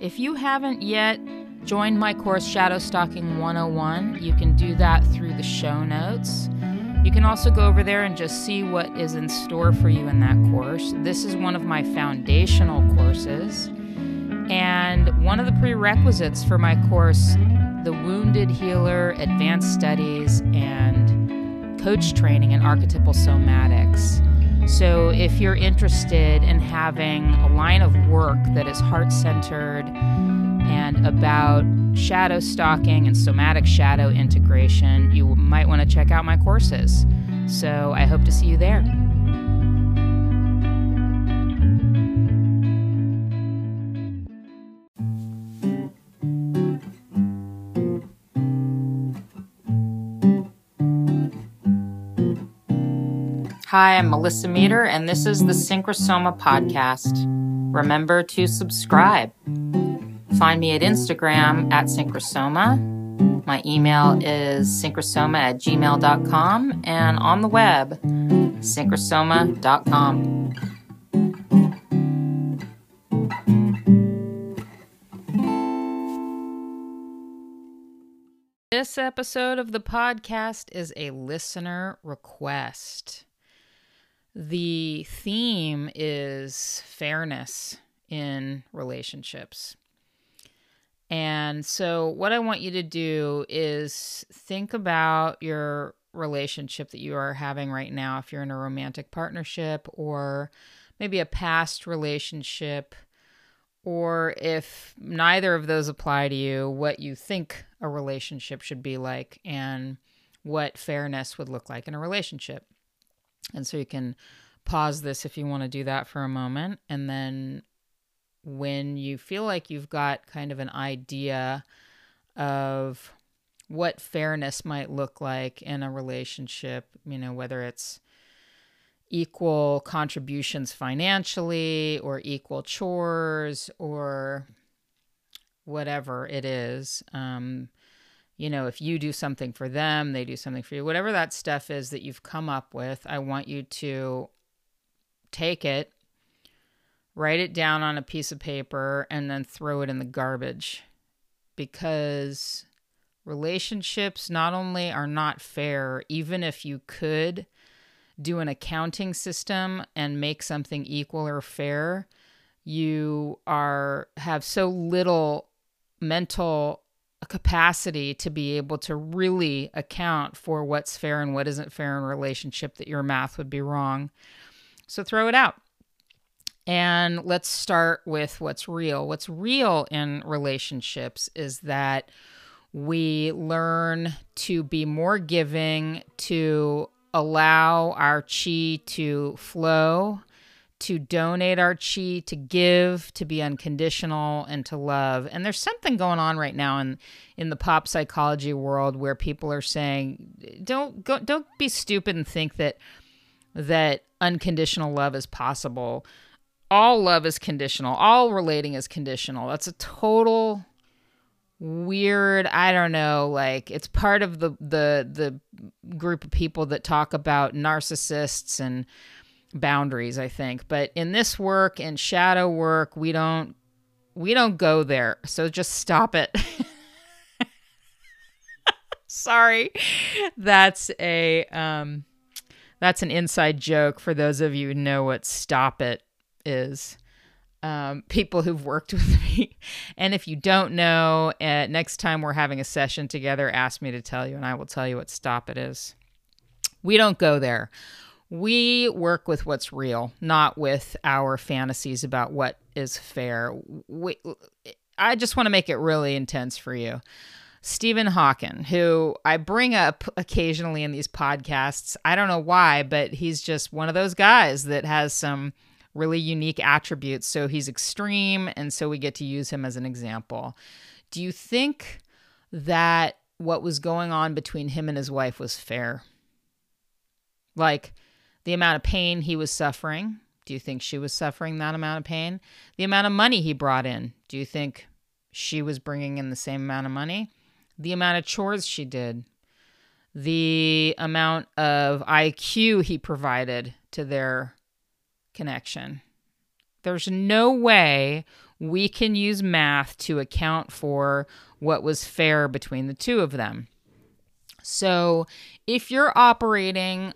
If you haven't yet joined my course Shadow Stalking 101, you can do that through the show notes. You can also go over there and just see what is in store for you in that course. This is one of my foundational courses. And one of the prerequisites for my course, the Wounded Healer Advanced Studies and Coach Training in Archetypal Somatics. So, if you're interested in having a line of work that is heart centered and about shadow stalking and somatic shadow integration, you might want to check out my courses. So, I hope to see you there. Hi, I'm Melissa Meader, and this is the Synchrosoma Podcast. Remember to subscribe. Find me at Instagram at Synchrosoma. My email is synchrosoma at gmail.com, and on the web, synchrosoma.com. This episode of the podcast is a listener request. The theme is fairness in relationships. And so, what I want you to do is think about your relationship that you are having right now, if you're in a romantic partnership or maybe a past relationship, or if neither of those apply to you, what you think a relationship should be like and what fairness would look like in a relationship. And so you can pause this if you want to do that for a moment. And then when you feel like you've got kind of an idea of what fairness might look like in a relationship, you know, whether it's equal contributions financially or equal chores or whatever it is. Um, you know, if you do something for them, they do something for you, whatever that stuff is that you've come up with, I want you to take it, write it down on a piece of paper, and then throw it in the garbage. Because relationships not only are not fair, even if you could do an accounting system and make something equal or fair, you are have so little mental capacity to be able to really account for what's fair and what isn't fair in a relationship that your math would be wrong. So throw it out. And let's start with what's real. What's real in relationships is that we learn to be more giving, to allow our chi to flow, to donate our chi, to give, to be unconditional, and to love. And there's something going on right now in in the pop psychology world where people are saying, "Don't go, don't be stupid and think that that unconditional love is possible. All love is conditional. All relating is conditional. That's a total weird i don't know like it's part of the the the group of people that talk about narcissists and boundaries, I think. But in this work and shadow work, we don't we don't go there. So just stop it. Sorry. That's a um that's an inside joke for those of you who know what stop it is. Um, people who've worked with me. And if you don't know, uh, next time we're having a session together, ask me to tell you, and I will tell you what stop it is. We don't go there we work with what's real, not with our fantasies about what is fair. We, I just want to make it really intense for you. Stephen Hawking, who I bring up occasionally in these podcasts. I don't know why, but he's just one of those guys that has some really unique attributes. So he's extreme, and so we get to use him as an example. Do you think that what was going on between him and his wife was fair? Like, the amount of pain he was suffering. Do you think she was suffering that amount of pain? The amount of money he brought in. Do you think she was bringing in the same amount of money? The amount of chores she did. The amount of IQ he provided to their connection. There's no way we can use math to account for what was fair between the two of them. So, if you're operating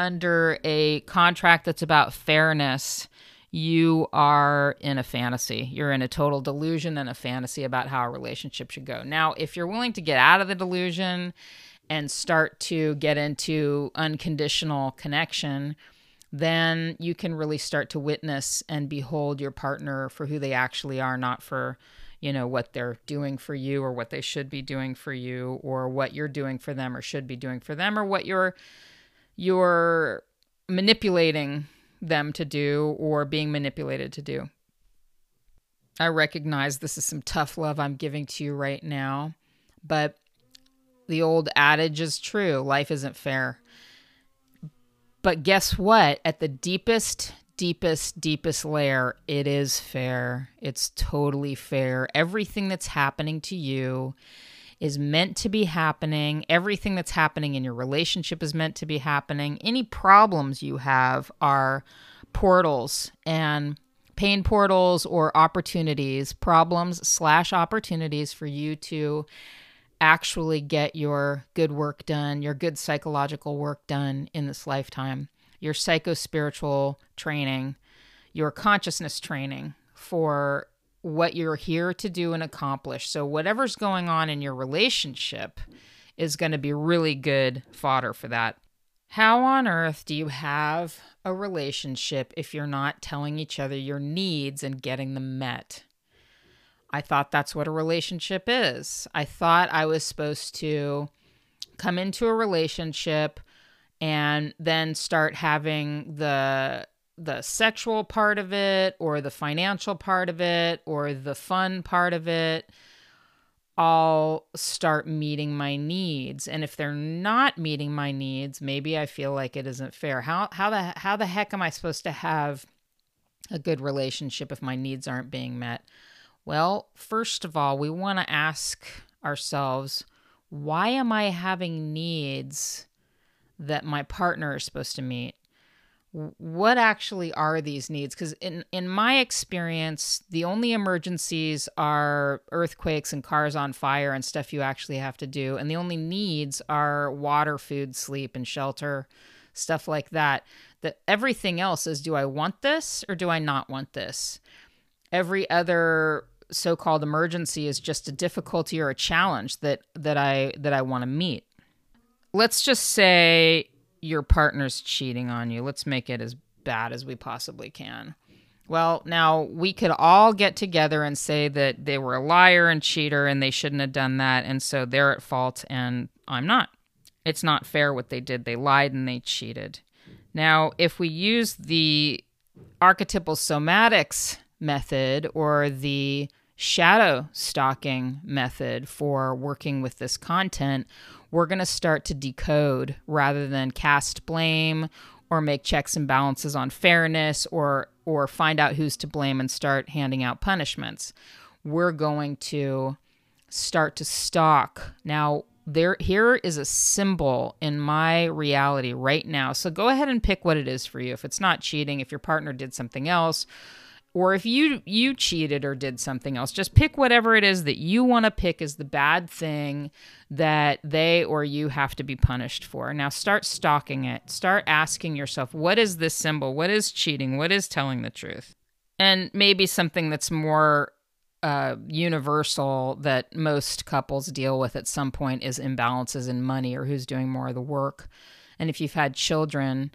under a contract that's about fairness, you are in a fantasy. You're in a total delusion and a fantasy about how a relationship should go. Now, if you're willing to get out of the delusion and start to get into unconditional connection, then you can really start to witness and behold your partner for who they actually are, not for you know what they're doing for you or what they should be doing for you or what you're doing for them or should be doing for them or what you're you're manipulating them to do or being manipulated to do. I recognize this is some tough love I'm giving to you right now, but the old adage is true life isn't fair. But guess what? At the deepest, deepest, deepest layer, it is fair. It's totally fair. Everything that's happening to you is meant to be happening. Everything that's happening in your relationship is meant to be happening. Any problems you have are portals and pain portals or opportunities, problems slash opportunities for you to actually get your good work done, your good psychological work done in this lifetime, your psycho spiritual training, your consciousness training for what you're here to do and accomplish. So, whatever's going on in your relationship is going to be really good fodder for that. How on earth do you have a relationship if you're not telling each other your needs and getting them met? I thought that's what a relationship is. I thought I was supposed to come into a relationship and then start having the the sexual part of it or the financial part of it or the fun part of it all start meeting my needs. And if they're not meeting my needs maybe i feel like it isn't fair. How how the how the heck am i supposed to have a good relationship if my needs aren't being met? Well first of all we want to ask ourselves why am i having needs that my partner is supposed to meet what actually are these needs? Because in in my experience the only emergencies are earthquakes and cars on fire and stuff you actually have to do and the only needs are water food sleep and shelter stuff like that. That everything else is do i want this or do i not want this? Every other so-called emergency is just a difficulty or a challenge that that i that i want to meet. Let's just say your partner's cheating on you. Let's make it as bad as we possibly can. Well, now we could all get together and say that they were a liar and cheater and they shouldn't have done that. And so they're at fault and I'm not. It's not fair what they did. They lied and they cheated. Now, if we use the archetypal somatics method or the shadow stalking method for working with this content, we're going to start to decode rather than cast blame or make checks and balances on fairness or or find out who's to blame and start handing out punishments. We're going to start to stalk. Now, there here is a symbol in my reality right now. So go ahead and pick what it is for you. If it's not cheating, if your partner did something else, or if you you cheated or did something else just pick whatever it is that you want to pick as the bad thing that they or you have to be punished for. Now start stalking it. Start asking yourself what is this symbol? What is cheating? What is telling the truth? And maybe something that's more uh, universal that most couples deal with at some point is imbalances in money or who's doing more of the work. And if you've had children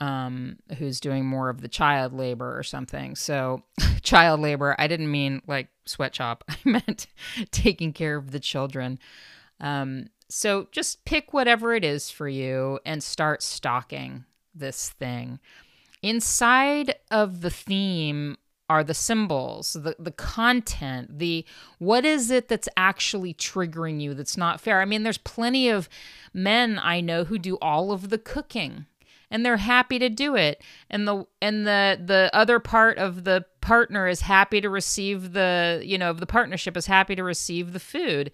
um, who's doing more of the child labor or something. So, child labor, I didn't mean like sweatshop, I meant taking care of the children. Um, so, just pick whatever it is for you and start stalking this thing. Inside of the theme are the symbols, the, the content, the what is it that's actually triggering you that's not fair? I mean, there's plenty of men I know who do all of the cooking and they're happy to do it. And the and the the other part of the partner is happy to receive the you know the partnership is happy to receive the food.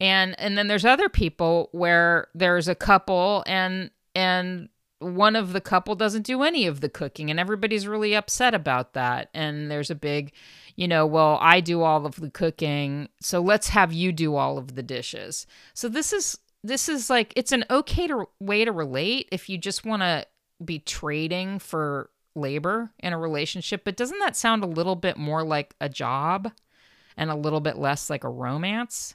And and then there's other people where there's a couple and and one of the couple doesn't do any of the cooking and everybody's really upset about that. And there's a big you know well i do all of the cooking so let's have you do all of the dishes. So this is this is like it's an okay to, way to relate if you just want to be trading for labor in a relationship but doesn't that sound a little bit more like a job and a little bit less like a romance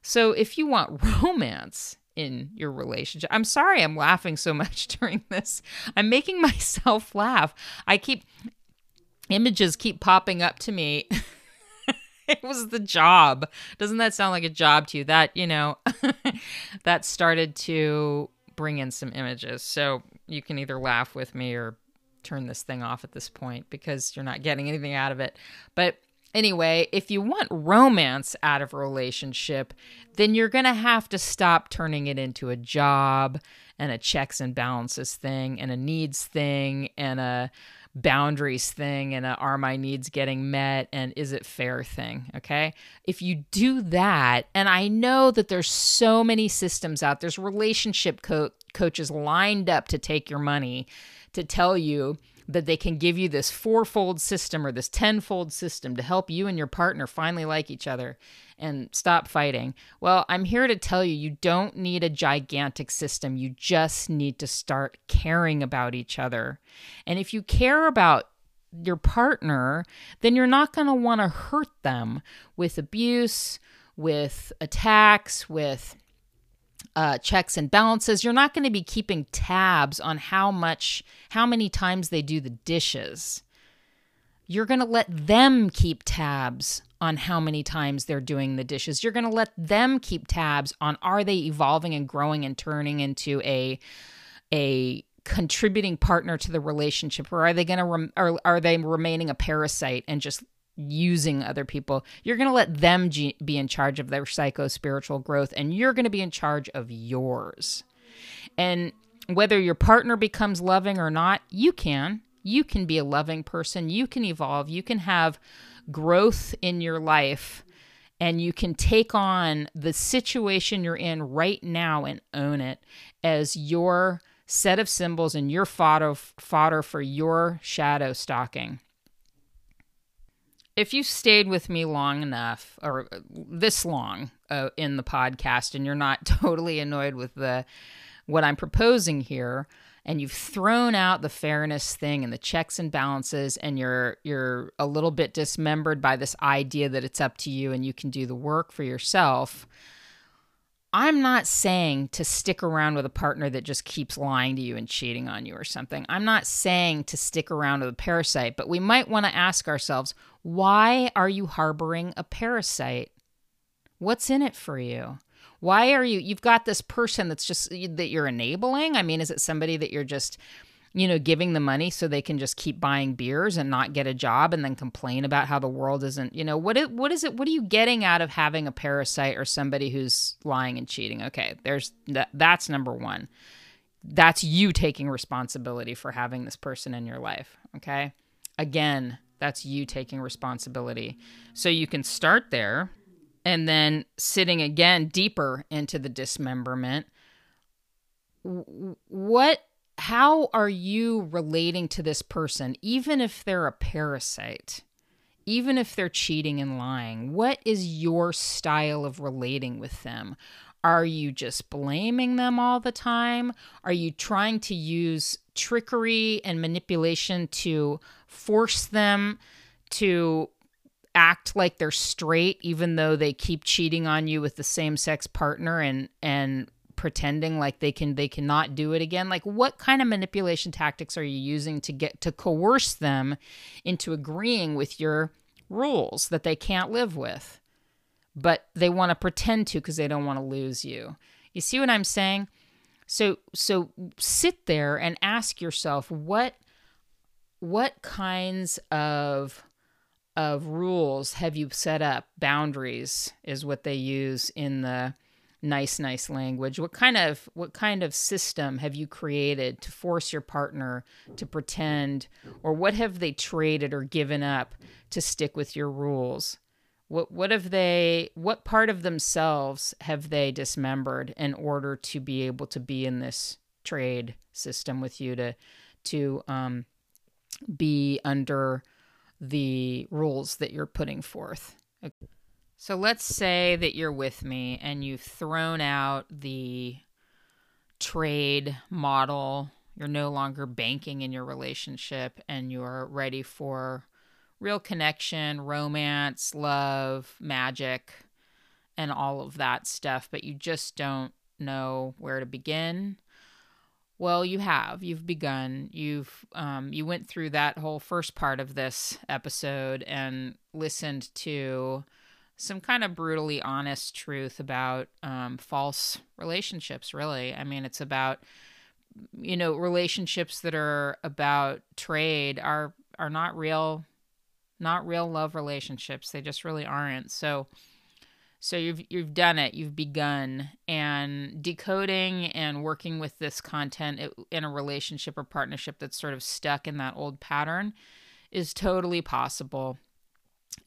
so if you want romance in your relationship. I'm sorry I'm laughing so much during this. I'm making myself laugh. I keep images keep popping up to me. it was the job. Doesn't that sound like a job to you? That, you know, that started to bring in some images. So you can either laugh with me or turn this thing off at this point because you're not getting anything out of it. But Anyway, if you want romance out of a relationship, then you're going to have to stop turning it into a job and a checks and balances thing and a needs thing and a boundaries thing and a are my needs getting met and is it fair thing okay? If you do that and i know that there's so many systems out there's relationship co- coaches lined up to take your money to tell you that they can give you this fourfold system or this tenfold system to help you and your partner finally like each other and stop fighting. Well, I'm here to tell you you don't need a gigantic system. You just need to start caring about each other. And if you care about your partner, then you're not going to want to hurt them with abuse, with attacks, with uh, checks and balances. You're not going to be keeping tabs on how much, how many times they do the dishes. You're going to let them keep tabs on how many times they're doing the dishes. You're going to let them keep tabs on are they evolving and growing and turning into a a contributing partner to the relationship or are they going to rem- or are they remaining a parasite and just using other people. You're going to let them be in charge of their psycho spiritual growth, and you're going to be in charge of yours. And whether your partner becomes loving or not, you can. You can be a loving person. You can evolve. You can have growth in your life. And you can take on the situation you're in right now and own it as your set of symbols and your fodder, fodder for your shadow stalking if you stayed with me long enough or this long uh, in the podcast and you're not totally annoyed with the what I'm proposing here and you've thrown out the fairness thing and the checks and balances and you're you're a little bit dismembered by this idea that it's up to you and you can do the work for yourself I'm not saying to stick around with a partner that just keeps lying to you and cheating on you or something. I'm not saying to stick around with a parasite, but we might want to ask ourselves why are you harboring a parasite? What's in it for you? Why are you, you've got this person that's just, that you're enabling? I mean, is it somebody that you're just you know, giving the money so they can just keep buying beers and not get a job and then complain about how the world isn't, you know, what it, what is it what are you getting out of having a parasite or somebody who's lying and cheating? Okay, there's that that's number 1. That's you taking responsibility for having this person in your life, okay? Again, that's you taking responsibility. So you can start there and then sitting again deeper into the dismemberment. What how are you relating to this person, even if they're a parasite? Even if they're cheating and lying, what is your style of relating with them? Are you just blaming them all the time? Are you trying to use trickery and manipulation to force them to act like they're straight even though they keep cheating on you with the same sex partner and and pretending like they can they cannot do it again? Like what kind of manipulation tactics are you using to get to coerce them into agreeing with your rules that they can't live with but they want to pretend to because they don't want to lose you? You see what i'm saying? So so sit there and ask yourself what what kinds of of rules have you set up? Boundaries is what they use in the nice nice language. What kind of what kind of system have you created to force your partner to pretend? Or what have they traded or given up to stick with your rules? What what have they what part of themselves have they dismembered in order to be able to be in this trade system with you to to um, be under the rules that you're putting forth. So let's say that you're with me and you've thrown out the trade model. You're no longer banking in your relationship and you're ready for real connection, romance, love, magic, and all of that stuff, but you just don't know where to begin. Well, you have. You've begun. You've um, you went through that whole first part of this episode and listened to some kind of brutally honest truth about um, false relationships. Really, I mean, it's about you know relationships that are about trade are are not real, not real love relationships. They just really aren't. So so you've you've done it, you've begun, and decoding and working with this content in a relationship or partnership that's sort of stuck in that old pattern is totally possible.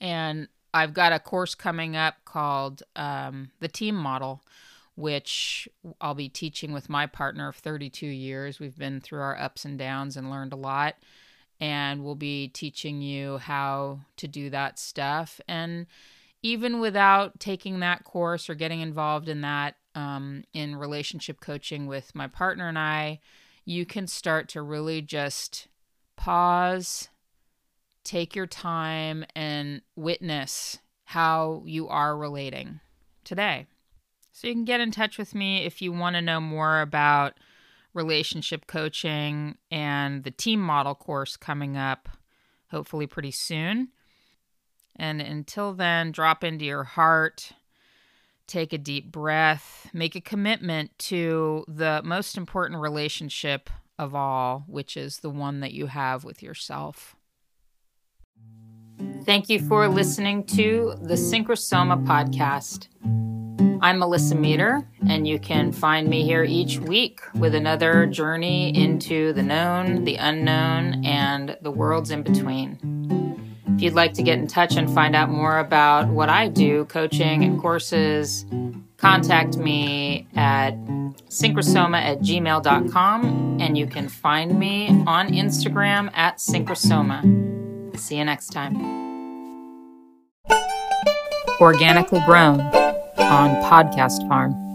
And I've got a course coming up called um, the Team Model, which I'll be teaching with my partner of 32 years. We've been through our ups and downs and learned a lot. And we'll be teaching you how to do that stuff. And even without taking that course or getting involved in that um, in relationship coaching with my partner and I, you can start to really just pause, take your time, and witness how you are relating today. So you can get in touch with me if you want to know more about relationship coaching and the team model course coming up, hopefully pretty soon. And until then, drop into your heart, take a deep breath, make a commitment to the most important relationship of all, which is the one that you have with yourself. Thank you for listening to the Synchrosoma podcast. I'm Melissa Meader, and you can find me here each week with another journey into the known, the unknown, and the worlds in between. If you'd like to get in touch and find out more about what I do, coaching and courses, contact me at synchrosoma at gmail.com and you can find me on Instagram at synchrosoma. See you next time. Organically grown on Podcast Farm.